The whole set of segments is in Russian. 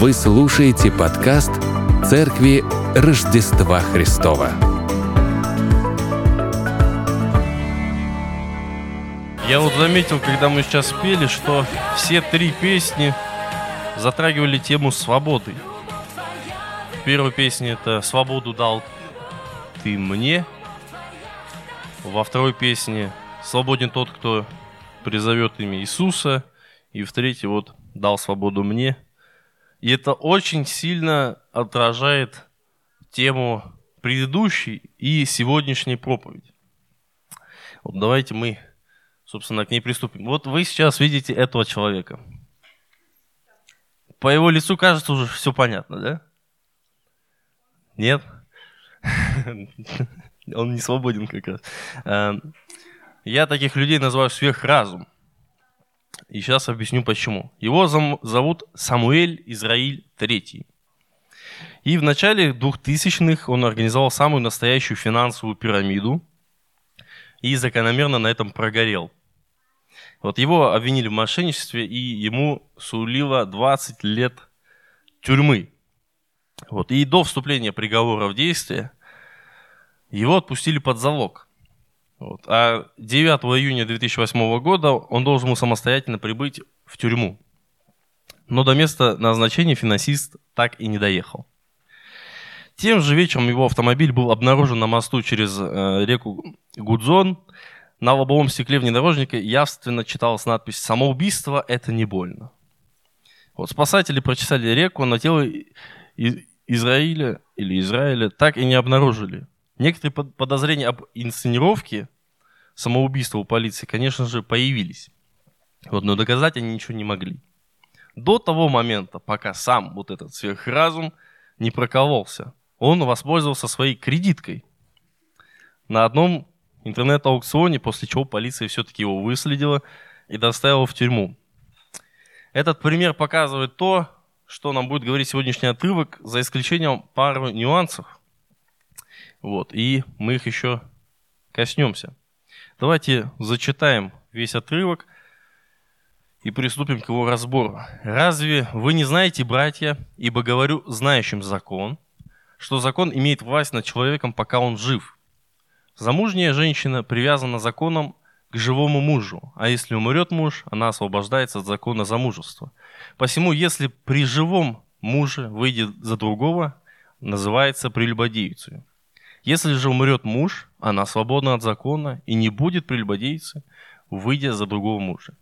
Вы слушаете подкаст Церкви Рождества Христова. Я вот заметил, когда мы сейчас пели, что все три песни затрагивали тему свободы. В первой песне это «Свободу дал ты мне». Во второй песне «Свободен тот, кто призовет имя Иисуса». И в третьей вот «Дал свободу мне». И это очень сильно отражает тему предыдущей и сегодняшней проповеди. Вот давайте мы, собственно, к ней приступим. Вот вы сейчас видите этого человека. По его лицу кажется уже все понятно, да? Нет? Он не свободен как раз. Эм, я таких людей называю сверхразум. И сейчас объясню почему. Его зовут Самуэль Израиль III. И в начале 2000-х он организовал самую настоящую финансовую пирамиду и закономерно на этом прогорел. Вот его обвинили в мошенничестве, и ему сулило 20 лет тюрьмы. Вот. И до вступления приговора в действие его отпустили под залог – вот. А 9 июня 2008 года он должен был самостоятельно прибыть в тюрьму. Но до места назначения финансист так и не доехал. Тем же вечером его автомобиль был обнаружен на мосту через э, реку Гудзон. На лобовом стекле внедорожника явственно читалась надпись «Самоубийство – это не больно». Вот, спасатели прочесали реку, но тело Израиля или Израиля так и не обнаружили. Некоторые подозрения об инсценировке самоубийства у полиции, конечно же, появились. Вот, но доказать они ничего не могли. До того момента, пока сам вот этот сверхразум не прокололся, он воспользовался своей кредиткой на одном интернет-аукционе, после чего полиция все-таки его выследила и доставила в тюрьму. Этот пример показывает то, что нам будет говорить сегодняшний отрывок, за исключением пары нюансов, вот, и мы их еще коснемся. Давайте зачитаем весь отрывок и приступим к его разбору. «Разве вы не знаете, братья, ибо говорю знающим закон, что закон имеет власть над человеком, пока он жив? Замужняя женщина привязана законом к живому мужу, а если умрет муж, она освобождается от закона замужества. Посему, если при живом муже выйдет за другого, называется прелюбодейцей. Если же умрет муж, она свободна от закона и не будет прелюбодейцей, выйдя за другого мужа.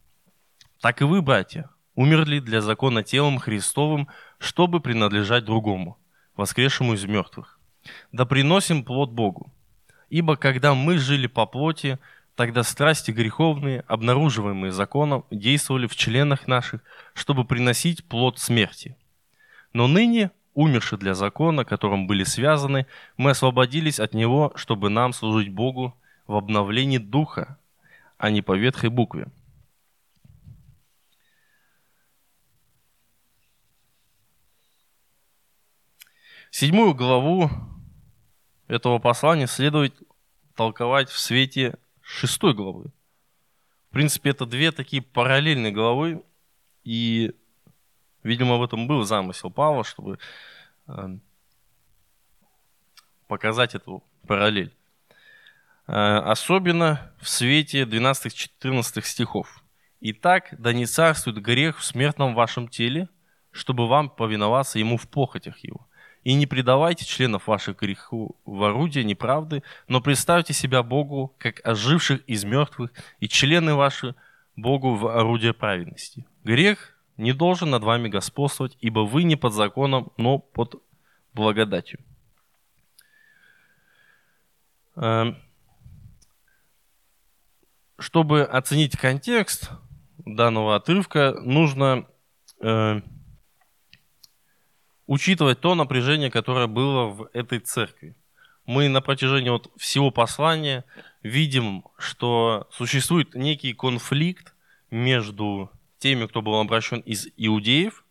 Так и вы, братья, умерли для закона телом Христовым, чтобы принадлежать другому, воскресшему из мертвых. Да приносим плод Богу. Ибо когда мы жили по плоти, тогда страсти греховные, обнаруживаемые законом, действовали в членах наших, чтобы приносить плод смерти. Но ныне умерши для закона, которым были связаны, мы освободились от него, чтобы нам служить Богу в обновлении духа, а не по ветхой букве. Седьмую главу этого послания следует толковать в свете шестой главы. В принципе, это две такие параллельные главы, и Видимо, в этом был замысел Павла, чтобы эм, показать эту параллель. Э, особенно в свете 12-14 стихов. «Итак, да не царствует грех в смертном вашем теле, чтобы вам повиноваться ему в похотях его. И не предавайте членов ваших греху в орудие неправды, но представьте себя Богу, как оживших из мертвых, и члены ваши Богу в орудие праведности. Грех не должен над вами господствовать, ибо вы не под законом, но под благодатью. Эм, чтобы оценить контекст данного отрывка, нужно э, учитывать то напряжение, которое было в этой церкви. Мы на протяжении вот всего послания видим, что существует некий конфликт между теми, кто был обращен из иудеев,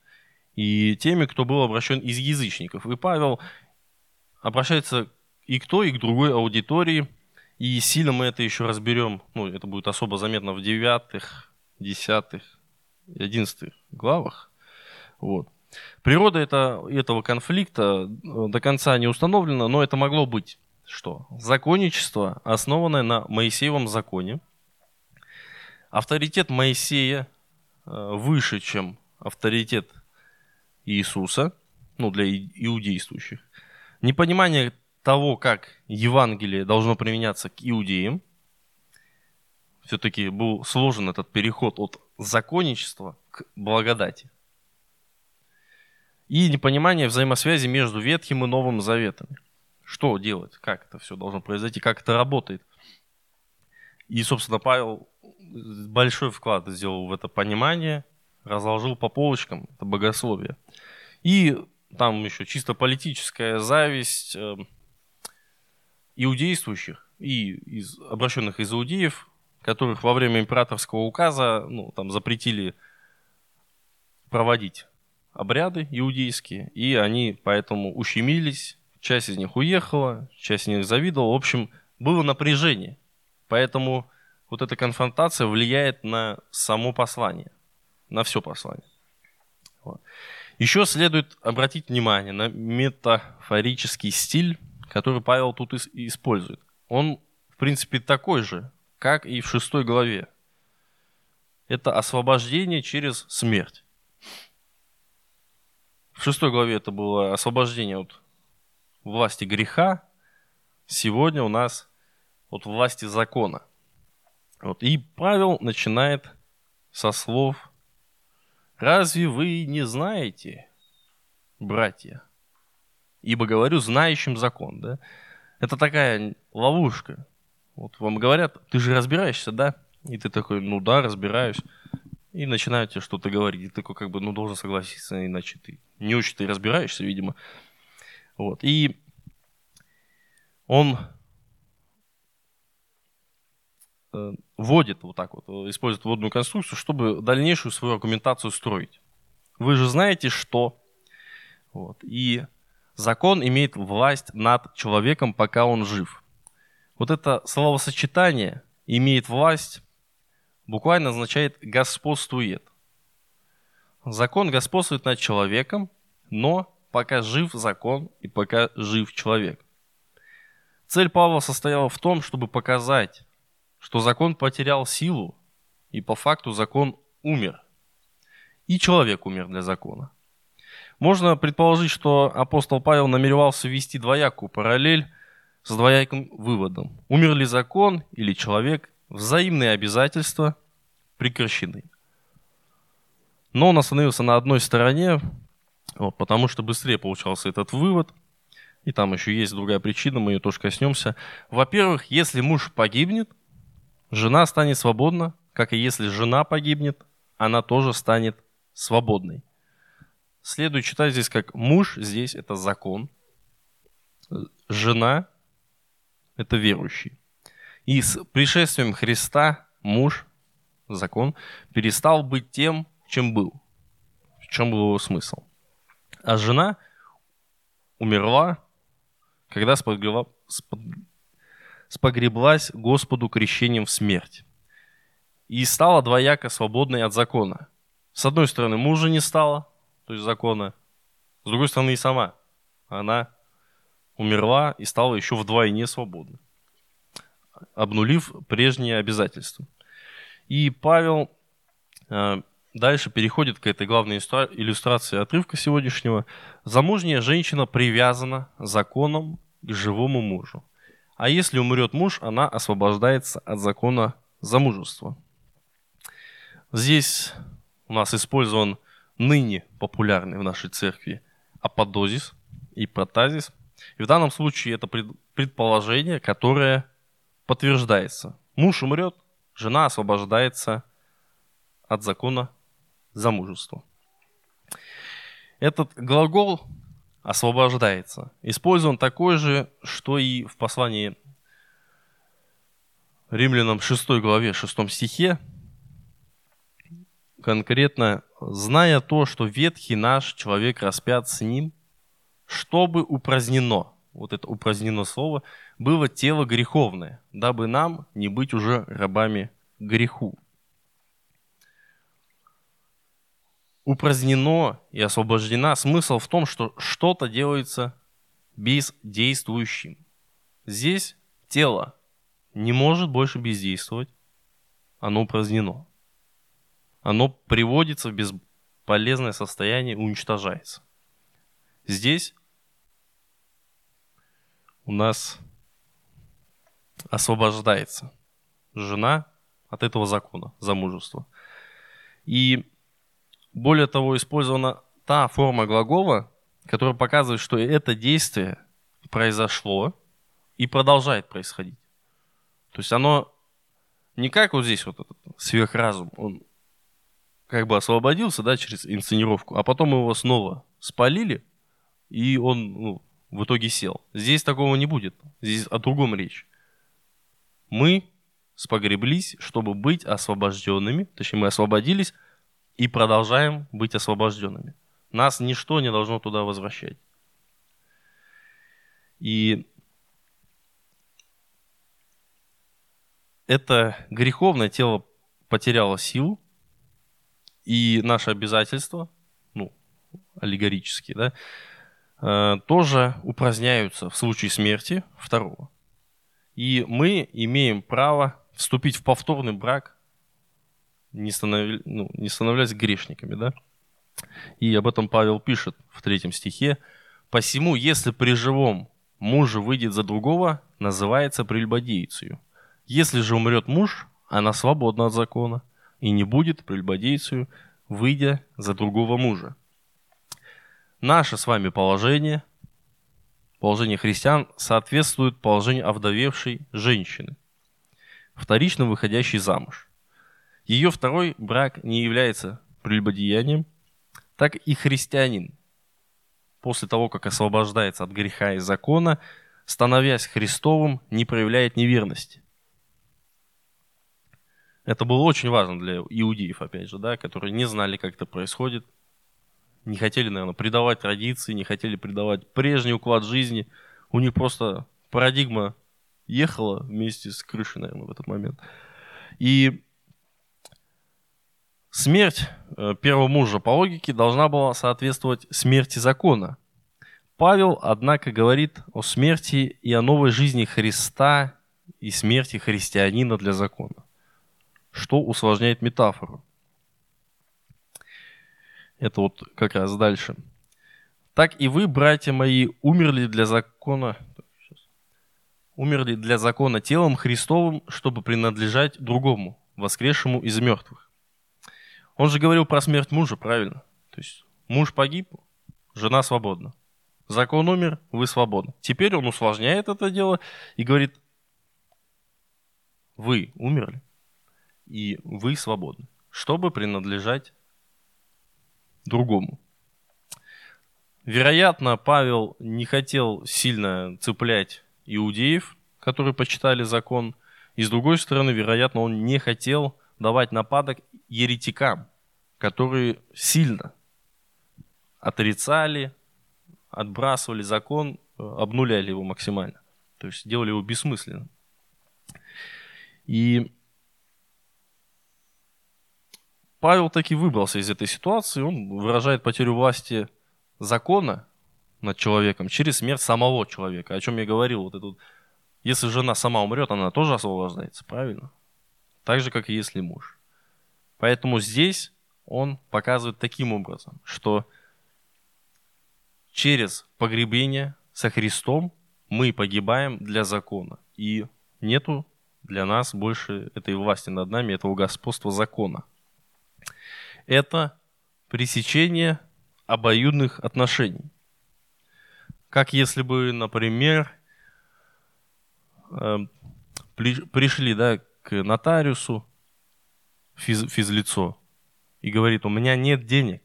и теми, кто был обращен из язычников. И Павел обращается и к той, и к другой аудитории, и сильно мы это еще разберем, ну, это будет особо заметно в девятых, десятых, одиннадцатых главах. Вот. Природа это, этого конфликта э, до конца не установлена, но это могло быть что? Законничество, основанное на Моисеевом законе. Авторитет Моисея выше, чем авторитет Иисуса, ну, для иудействующих. Непонимание того, как Евангелие должно применяться к иудеям. Все-таки был сложен этот переход от законничества к благодати и непонимание взаимосвязи между Ветхим и Новым Заветами. Что делать? Как это все должно произойти? Как это работает? И, собственно, Павел большой вклад сделал в это понимание, разложил по полочкам это богословие. И там еще чисто политическая зависть э, иудействующих и из, обращенных из иудеев, которых во время императорского указа ну, там запретили проводить обряды иудейские, и они поэтому ущемились, часть из них уехала, часть из них завидовала. В общем, было напряжение. Поэтому вот эта конфронтация влияет на само послание, на все послание. Вот. Еще следует обратить внимание на метафорический стиль, который Павел тут использует. Он, в принципе, такой же, как и в шестой главе. Это освобождение через смерть. В шестой главе это было освобождение от власти греха. Сегодня у нас от власти закона. Вот. И Павел начинает со слов «Разве вы не знаете, братья?» Ибо говорю знающим закон. Да? Это такая ловушка. Вот вам говорят, ты же разбираешься, да? И ты такой, ну да, разбираюсь и начинают тебе что-то говорить. И ты такой, как бы, ну, должен согласиться, иначе ты не очень ты разбираешься, видимо. Вот. И он э, вводит вот так вот, использует вводную конструкцию, чтобы дальнейшую свою аргументацию строить. Вы же знаете, что... Вот. И закон имеет власть над человеком, пока он жив. Вот это словосочетание имеет власть буквально означает «господствует». Закон господствует над человеком, но пока жив закон и пока жив человек. Цель Павла состояла в том, чтобы показать, что закон потерял силу, и по факту закон умер. И человек умер для закона. Можно предположить, что апостол Павел намеревался ввести двоякую параллель с двояким выводом. Умер ли закон или человек взаимные обязательства прекращены. Но он остановился на одной стороне, вот, потому что быстрее получался этот вывод. И там еще есть другая причина, мы ее тоже коснемся. Во-первых, если муж погибнет, жена станет свободна, как и если жена погибнет, она тоже станет свободной. Следует читать здесь как муж, здесь это закон, жена – это верующий. И с пришествием Христа муж, закон, перестал быть тем, чем был. В чем был его смысл? А жена умерла, когда спогребла, спогреблась Господу крещением в смерть. И стала двояко свободной от закона. С одной стороны, мужа не стало, то есть закона. С другой стороны, и сама. Она умерла и стала еще вдвойне свободной обнулив прежние обязательства. И Павел э, дальше переходит к этой главной иллюстрации отрывка сегодняшнего. Замужняя женщина привязана законом к живому мужу. А если умрет муж, она освобождается от закона замужества. Здесь у нас использован ныне популярный в нашей церкви аподозис и протазис. И в данном случае это предположение, которое подтверждается. Муж умрет, жена освобождается от закона замужества. Этот глагол освобождается. Использован такой же, что и в послании Римлянам 6 главе 6 стихе. Конкретно, зная то, что ветхий наш человек распят с ним, чтобы упразднено – вот это упразднено слово, было тело греховное, дабы нам не быть уже рабами греху. Упразднено и освобождена, смысл в том, что что-то делается бездействующим. Здесь тело не может больше бездействовать, оно упразднено. Оно приводится в бесполезное состояние, уничтожается. Здесь у нас освобождается жена от этого закона замужества. И более того, использована та форма глагола, которая показывает, что это действие произошло и продолжает происходить. То есть оно не как вот здесь вот этот сверхразум, он как бы освободился, да, через инсценировку, а потом его снова спалили, и он ну, в итоге сел. Здесь такого не будет. Здесь о другом речь. Мы спогреблись, чтобы быть освобожденными, точнее мы освободились и продолжаем быть освобожденными. Нас ничто не должно туда возвращать. И это греховное тело потеряло силу, и наши обязательства, ну, аллегорические, да, э, тоже упраздняются в случае смерти второго. И мы имеем право вступить в повторный брак, не, станови, ну, не становляясь грешниками, да. И об этом Павел пишет в третьем стихе. «Посему, если при живом муже выйдет за другого, называется прелюбодейцею. Если же умрет муж, она свободна от закона и не будет прелюбодейцею, выйдя за другого мужа. Наше с вами положение, положение христиан, соответствует положению овдовевшей женщины, вторично выходящей замуж. Ее второй брак не является прелюбодеянием, так и христианин, после того, как освобождается от греха и закона, становясь Христовым, не проявляет неверности. Это было очень важно для иудеев, опять же, да, которые не знали, как это происходит, не хотели, наверное, предавать традиции, не хотели предавать прежний уклад жизни. У них просто парадигма ехала вместе с крышей, наверное, в этот момент. И смерть э, первого мужа по логике должна была соответствовать смерти закона. Павел, однако, говорит о смерти и о новой жизни Христа и смерти христианина для закона что усложняет метафору. Это вот как раз дальше. Так и вы, братья мои, умерли для закона, умерли для закона телом Христовым, чтобы принадлежать другому, воскресшему из мертвых. Он же говорил про смерть мужа, правильно? То есть муж погиб, жена свободна. Закон умер, вы свободны. Теперь он усложняет это дело и говорит, вы умерли, и вы свободны, чтобы принадлежать другому. Вероятно, Павел не хотел сильно цеплять иудеев, которые почитали закон, и с другой стороны, вероятно, он не хотел давать нападок еретикам, которые сильно отрицали, отбрасывали закон, обнуляли его максимально. То есть делали его бессмысленным. И Павел таки выбрался из этой ситуации, он выражает потерю власти закона над человеком через смерть самого человека. О чем я говорил, вот это если жена сама умрет, она тоже освобождается, правильно? Так же, как и если муж. Поэтому здесь он показывает таким образом, что через погребение со Христом мы погибаем для закона. И нету для нас больше этой власти над нами, этого господства закона это пресечение обоюдных отношений. Как если бы, например, э, пришли да, к нотариусу физ, физлицо и говорит, у меня нет денег,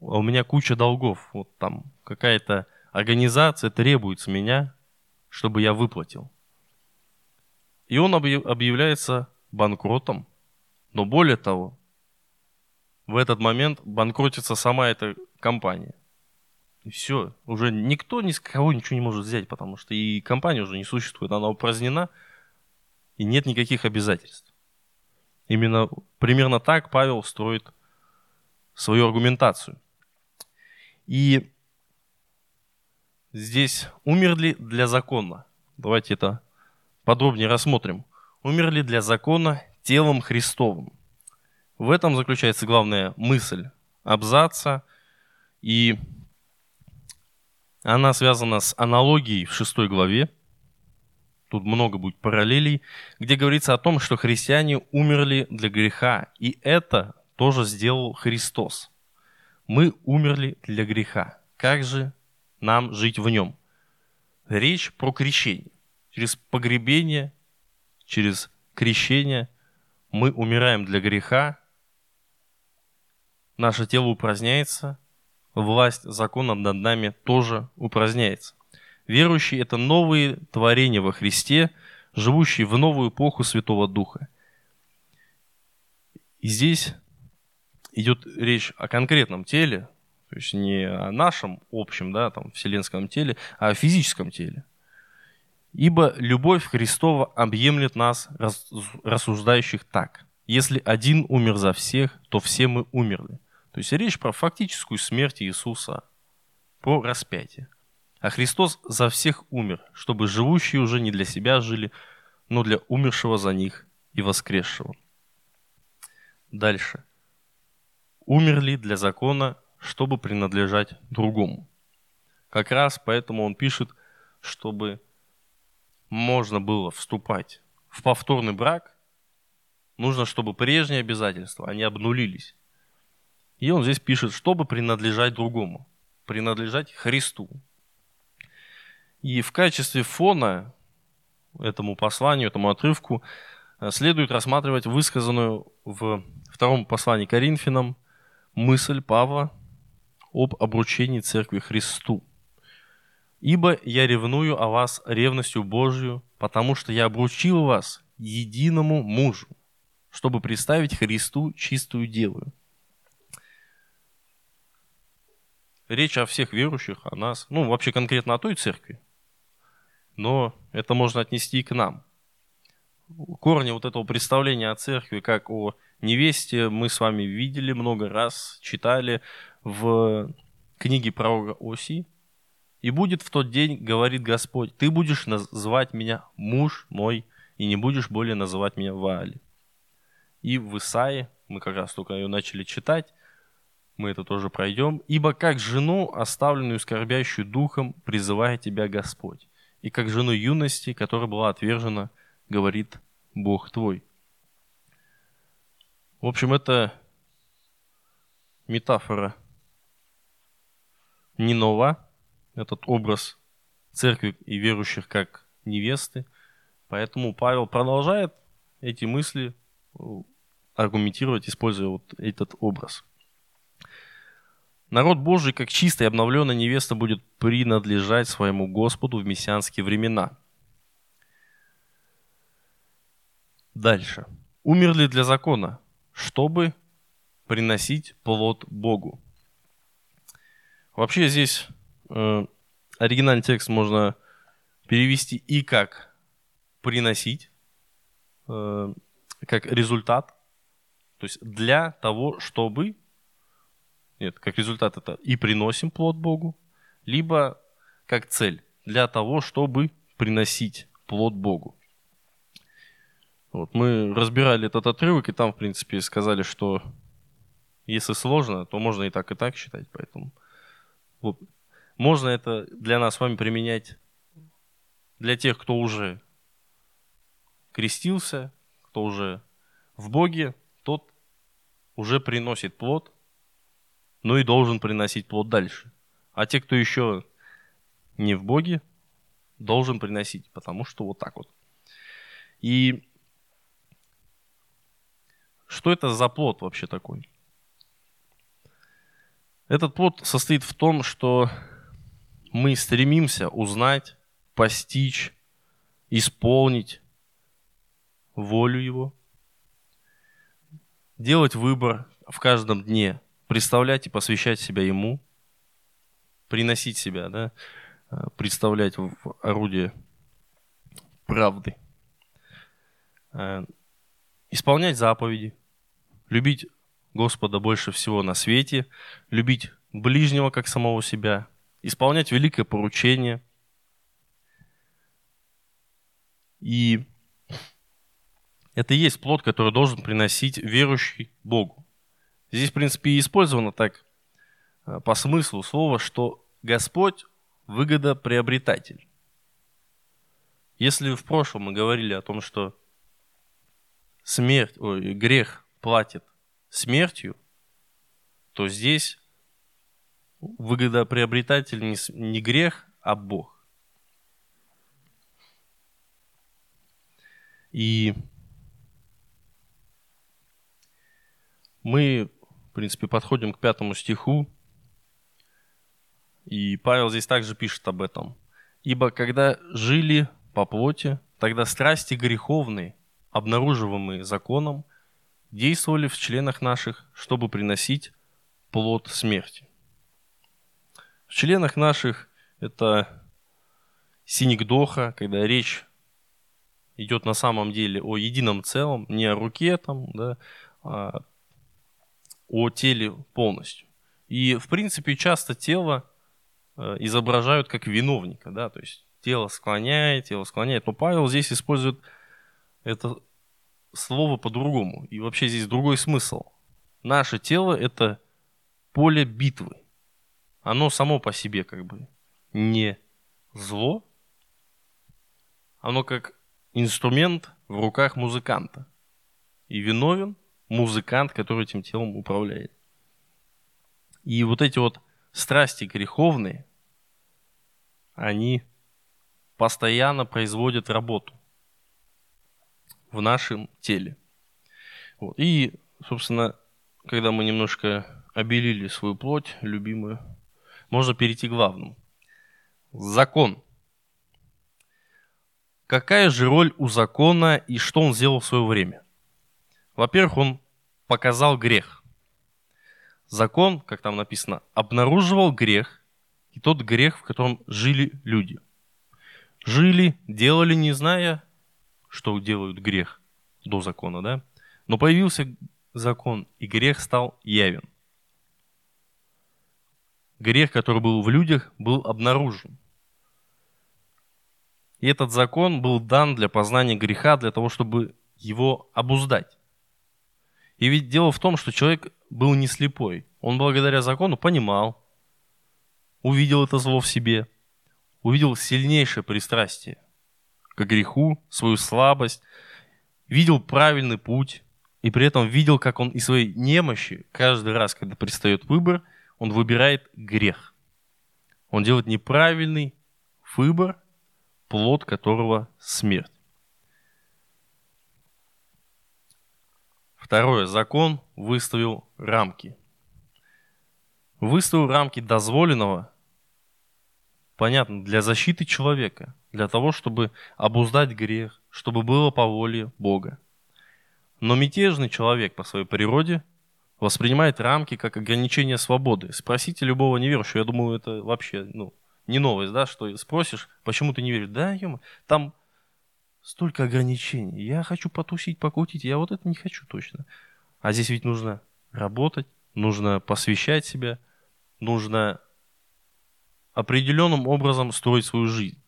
а у меня куча долгов, вот там какая-то организация требует с меня, чтобы я выплатил. И он объявляется банкротом, но более того, в этот момент банкротится сама эта компания. И все. Уже никто ни с кого ничего не может взять, потому что и компания уже не существует. Она упразднена, и нет никаких обязательств. Именно примерно так Павел строит свою аргументацию. И здесь умерли для закона. Давайте это подробнее рассмотрим. Умерли для закона телом Христовым. В этом заключается главная мысль абзаца, и она связана с аналогией в шестой главе. Тут много будет параллелей, где говорится о том, что христиане умерли для греха, и это тоже сделал Христос. Мы умерли для греха. Как же нам жить в нем? Речь про крещение. Через погребение, через крещение мы умираем для греха, наше тело упраздняется, власть закона над нами тоже упраздняется. Верующие – это новые творения во Христе, живущие в новую эпоху Святого Духа. И здесь идет речь о конкретном теле, то есть не о нашем общем, да, там, вселенском теле, а о физическом теле. Ибо любовь Христова объемлет нас, рассуждающих так. Если один умер за всех, то все мы умерли. То есть речь про фактическую смерть Иисуса, про распятие. А Христос за всех умер, чтобы живущие уже не для себя жили, но для умершего за них и воскресшего. Дальше. Умерли для закона, чтобы принадлежать другому. Как раз поэтому он пишет, чтобы можно было вступать в повторный брак, нужно, чтобы прежние обязательства, они обнулились. И он здесь пишет, чтобы принадлежать другому, принадлежать Христу. И в качестве фона этому посланию, этому отрывку э, следует рассматривать высказанную в втором послании Коринфянам мысль Павла об обручении Церкви Христу. «Ибо я ревную о вас ревностью Божью, потому что я обручил вас единому мужу, чтобы представить Христу чистую деву, речь о всех верующих, о нас, ну, вообще конкретно о той церкви, но это можно отнести и к нам. Корни вот этого представления о церкви как о невесте мы с вами видели много раз, читали в книге пророка Оси. «И будет в тот день, говорит Господь, ты будешь называть меня муж мой, и не будешь более называть меня Ваали». И в Исаии, мы как раз только ее начали читать, мы это тоже пройдем. «Ибо как жену, оставленную скорбящую духом, призывает тебя Господь, и как жену юности, которая была отвержена, говорит Бог твой». В общем, это метафора не нова, этот образ церкви и верующих как невесты. Поэтому Павел продолжает эти мысли аргументировать, используя вот этот образ. Народ Божий, как чистая и обновленная невеста, будет принадлежать своему Господу в мессианские времена. Дальше. Умерли для закона, чтобы приносить плод Богу. Вообще здесь э, оригинальный текст можно перевести и как приносить, э, как результат, то есть для того, чтобы нет, как результат это и приносим плод Богу, либо как цель для того, чтобы приносить плод Богу. Вот, мы разбирали этот отрывок, и там, в принципе, сказали, что если сложно, то можно и так, и так считать. Поэтому вот, можно это для нас с вами применять для тех, кто уже крестился, кто уже в Боге, тот уже приносит плод, но и должен приносить плод дальше. А те, кто еще не в Боге, должен приносить, потому что вот так вот. И что это за плод вообще такой? Этот плод состоит в том, что мы стремимся узнать, постичь, исполнить волю Его, делать выбор в каждом дне – представлять и посвящать себя Ему, приносить себя, да, э, представлять в орудие правды, э, исполнять заповеди, любить Господа больше всего на свете, любить ближнего как самого себя, исполнять великое поручение. И это и есть плод, который должен приносить верующий Богу. Здесь, в принципе, и использовано так э, по смыслу слова, что Господь выгодоприобретатель. Если в прошлом мы говорили о том, что смерть, ой, грех платит смертью, то здесь выгодоприобретатель не, не грех, а Бог. И мы, в принципе, подходим к пятому стиху, и Павел здесь также пишет об этом. «Ибо когда жили по плоти, тогда страсти греховные, обнаруживаемые законом, действовали в членах наших, чтобы приносить плод смерти. В членах наших это синекдоха, когда речь идет на самом деле о едином целом, не о руке там, да, а о теле полностью. И, в принципе, часто тело э, изображают как виновника, да, то есть тело склоняет, тело склоняет. Но Павел здесь использует это слово по-другому. И вообще здесь другой смысл. Наше тело – это поле битвы. Оно само по себе как бы не зло, оно как инструмент в руках музыканта. И виновен музыкант, который этим телом управляет. И вот эти вот страсти греховные, они постоянно производят работу в нашем теле. Вот. И, собственно, когда мы немножко обелили свою плоть, любимую, можно перейти к главному. Закон. Какая же роль у закона и что он сделал в свое время? Во-первых, он показал грех. Закон, как там написано, обнаруживал грех, и тот грех, в котором жили люди – жили, делали, не зная, что делают грех до закона, да? Но появился закон, и грех стал явен. Грех, который был в людях, был обнаружен. И этот закон был дан для познания греха, для того, чтобы его обуздать. И ведь дело в том, что человек был не слепой. Он благодаря закону понимал, увидел это зло в себе – увидел сильнейшее пристрастие к греху, свою слабость, видел правильный путь, и при этом видел, как он из своей немощи каждый раз, когда предстает выбор, он выбирает грех. Он делает неправильный выбор, плод которого смерть. Второе. Закон выставил рамки. Выставил рамки дозволенного понятно, для защиты человека, для того, чтобы обуздать грех, чтобы было по воле Бога. Но мятежный человек по своей природе воспринимает рамки как ограничение свободы. Спросите любого неверующего, я думаю, это вообще ну, не новость, да, что спросишь, почему ты не веришь? Да, ё там столько ограничений. Я хочу потусить, покутить, я вот это не хочу точно. А здесь ведь нужно работать, нужно посвящать себя, нужно определенным образом строить свою жизнь.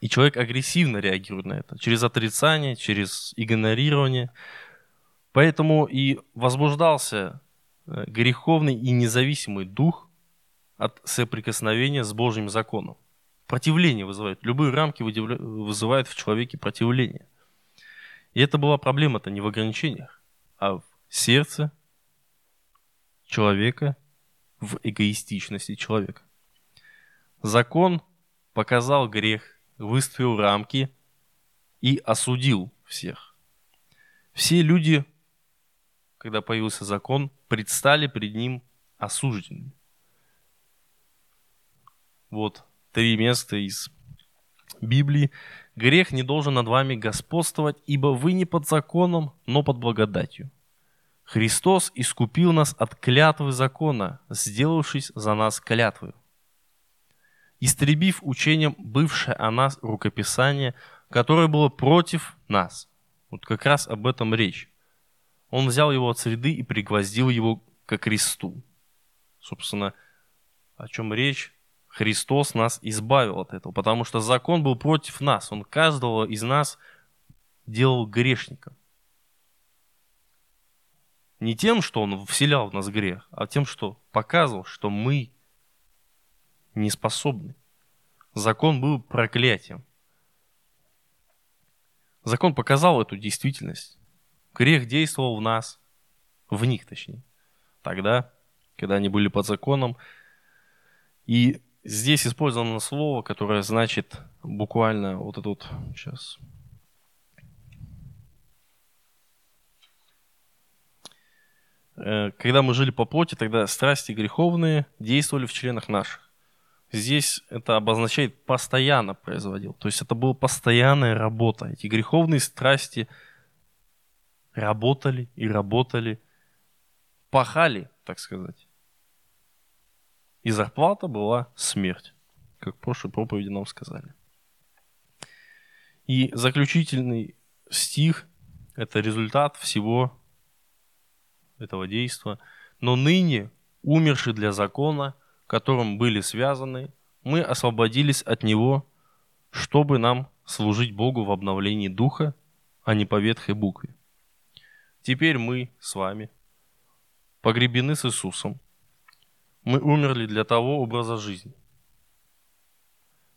И человек агрессивно реагирует на это, через отрицание, через игнорирование. Поэтому и возбуждался э, греховный и независимый дух от соприкосновения с Божьим законом. Противление вызывает. Любые рамки вызывают в человеке противление. И это была проблема-то не в ограничениях, а в сердце человека, в эгоистичности человека. Закон показал грех, выставил рамки и осудил всех. Все люди, когда появился закон, предстали перед ним осужденными. Вот три места из Библии. Грех не должен над вами господствовать, ибо вы не под законом, но под благодатью. Христос искупил нас от клятвы закона, сделавшись за нас клятвой истребив учением бывшее о нас рукописание, которое было против нас. Вот как раз об этом речь. Он взял его от среды и пригвоздил его к кресту. Собственно, о чем речь? Христос нас избавил от этого, потому что закон был против нас. Он каждого из нас делал грешником. Не тем, что он вселял в нас грех, а тем, что показывал, что мы не способны. Закон был проклятием. Закон показал эту действительность. Грех действовал в нас, в них точнее. Тогда, когда они были под законом. И здесь использовано слово, которое значит буквально вот это вот сейчас. Э, когда мы жили по плоти, тогда страсти греховные действовали в членах наших. Здесь это обозначает постоянно производил. То есть это была постоянная работа. Эти греховные страсти работали и работали, пахали, так сказать. И зарплата была смерть, как в прошлой проповеди нам сказали. И заключительный стих – это результат всего этого действия. Но ныне, умерший для закона, которым были связаны, мы освободились от него, чтобы нам служить Богу в обновлении духа, а не по ветхой букве. Теперь мы с вами погребены с Иисусом. Мы умерли для того образа жизни,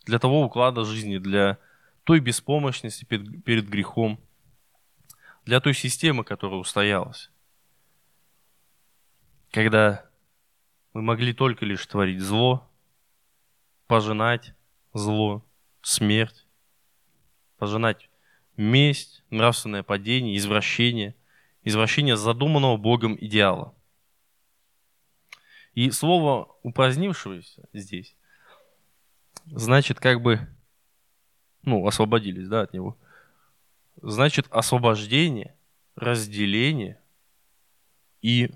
для того уклада жизни, для той беспомощности перед, перед грехом, для той системы, которая устоялась. Когда мы могли только лишь творить зло, пожинать зло, смерть, пожинать месть, нравственное падение, извращение, извращение задуманного Богом идеала. И слово упразднившегося здесь значит как бы, ну, освободились, да, от него. Значит освобождение, разделение и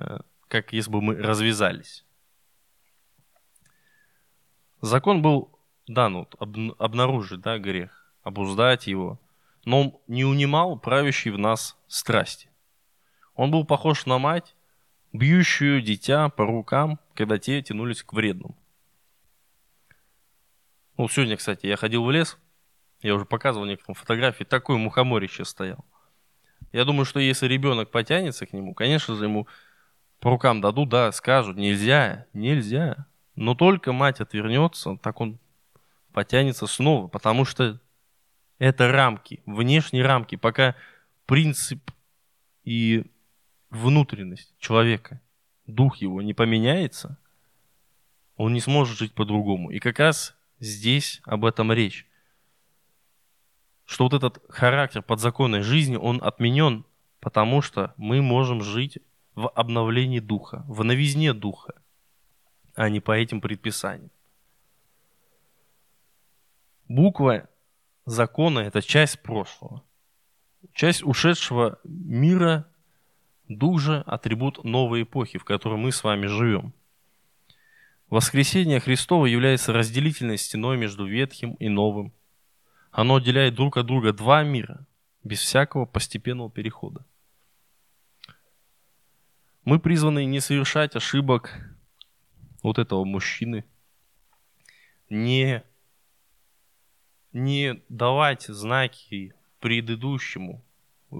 Э, как если бы мы развязались. Закон был дан вот, об, обнаружить да, грех, обуздать его, но он не унимал правящий в нас страсти. Он был похож на мать, бьющую дитя по рукам, когда те тянулись к вредному. Ну, сегодня, кстати, я ходил в лес, я уже показывал некоторым фотографии, такой мухоморище стоял. Я думаю, что если ребенок потянется к нему, конечно же, ему по рукам дадут, да, скажут, нельзя, нельзя. Но только мать отвернется, так он потянется снова, потому что это рамки, внешние рамки, пока принцип и внутренность человека, дух его не поменяется, он не сможет жить по-другому. И как раз здесь об этом речь. Что вот этот характер подзаконной жизни, он отменен, потому что мы можем жить в обновлении духа, в новизне духа, а не по этим предписаниям. Буква закона – это часть прошлого. Часть ушедшего мира, дух же – атрибут новой эпохи, в которой мы с вами живем. Воскресение Христово является разделительной стеной между ветхим и новым. Оно отделяет друг от друга два мира, без всякого постепенного перехода. Мы призваны не совершать ошибок вот этого мужчины, не, не давать знаки предыдущему,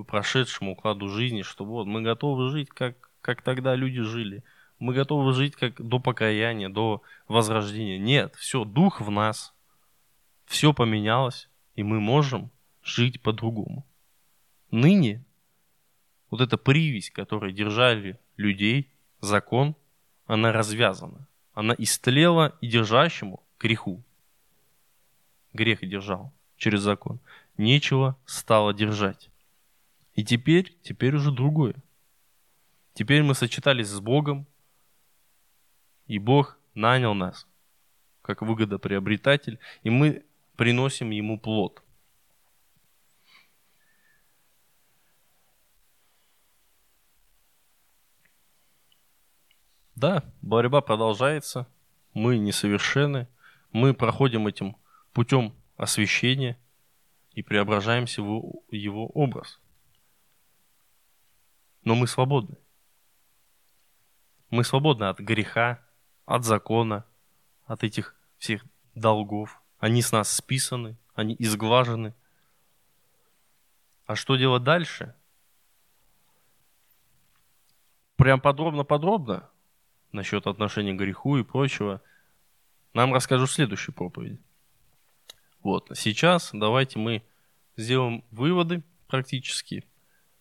прошедшему укладу жизни, что вот мы готовы жить, как, как тогда люди жили. Мы готовы жить как до покаяния, до возрождения. Нет, все, дух в нас, все поменялось, и мы можем жить по-другому. Ныне вот эта привязь, которую держали людей, закон, она развязана. Она истлела и держащему греху. Грех держал через закон. Нечего стало держать. И теперь, теперь уже другое. Теперь мы сочетались с Богом, и Бог нанял нас как выгодоприобретатель, и мы приносим Ему плод – Да, борьба продолжается. Мы несовершенны. Мы проходим этим путем освящения и преображаемся в его образ. Но мы свободны. Мы свободны от греха, от закона, от этих всех долгов. Они с нас списаны, они изглажены. А что делать дальше? Прям подробно-подробно насчет отношения к греху и прочего нам расскажу в следующей проповеди. Вот, сейчас давайте мы сделаем выводы практически.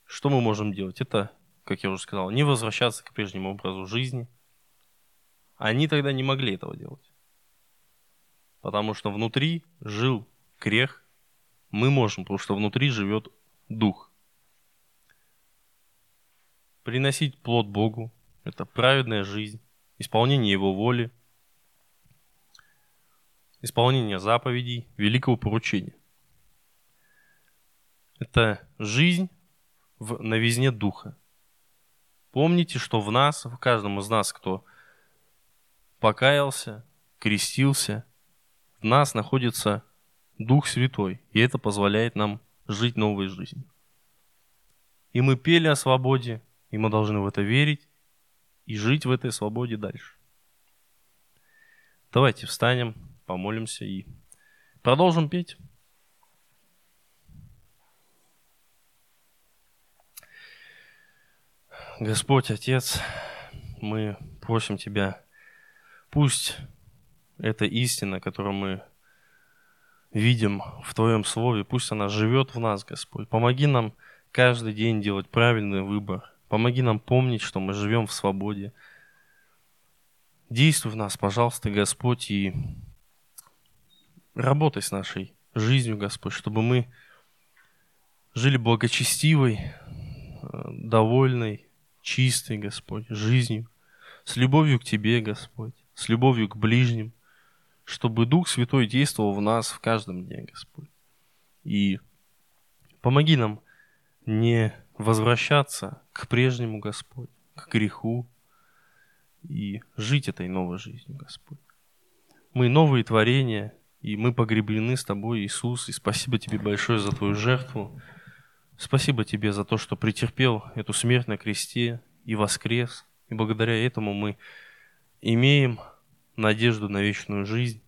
Что мы можем делать? Это, как я уже сказал, не возвращаться к прежнему образу жизни. Они тогда не могли этого делать. Потому что внутри жил грех. Мы можем, потому что внутри живет дух. Приносить плод Богу – это праведная жизнь, исполнение Его воли, исполнение заповедей, великого поручения. Это жизнь в новизне духа. Помните, что в нас, в каждом из нас, кто покаялся, крестился, в нас находится Дух Святой, и это позволяет нам жить новой жизнью. И мы пели о свободе, и мы должны в это верить и жить в этой свободе дальше. Давайте встанем, помолимся и продолжим петь. Господь, Отец, мы просим Тебя, пусть эта истина, которую мы видим в Твоем Слове, пусть она живет в нас, Господь. Помоги нам каждый день делать правильный выбор. Помоги нам помнить, что мы живем в свободе. Действуй в нас, пожалуйста, Господь, и работай с нашей жизнью, Господь, чтобы мы жили благочестивой, довольной, чистой, Господь, жизнью, с любовью к Тебе, Господь, с любовью к ближним, чтобы Дух Святой действовал в нас в каждом дне, Господь. И помоги нам не возвращаться к прежнему, Господь, к греху и жить этой новой жизнью, Господь. Мы новые творения, и мы погреблены с Тобой, Иисус, и спасибо Тебе большое за Твою жертву. Спасибо Тебе за то, что претерпел эту смерть на кресте и воскрес. И благодаря этому мы имеем надежду на вечную жизнь.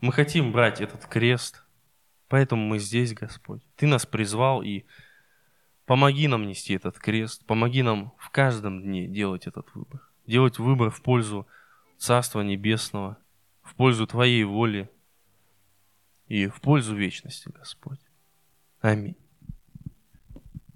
Мы хотим брать этот крест, поэтому мы здесь, Господь. Ты нас призвал и помоги нам нести этот крест, помоги нам в каждом дне делать этот выбор. Делать выбор в пользу Царства Небесного, в пользу Твоей воли и в пользу вечности, Господь. Amém.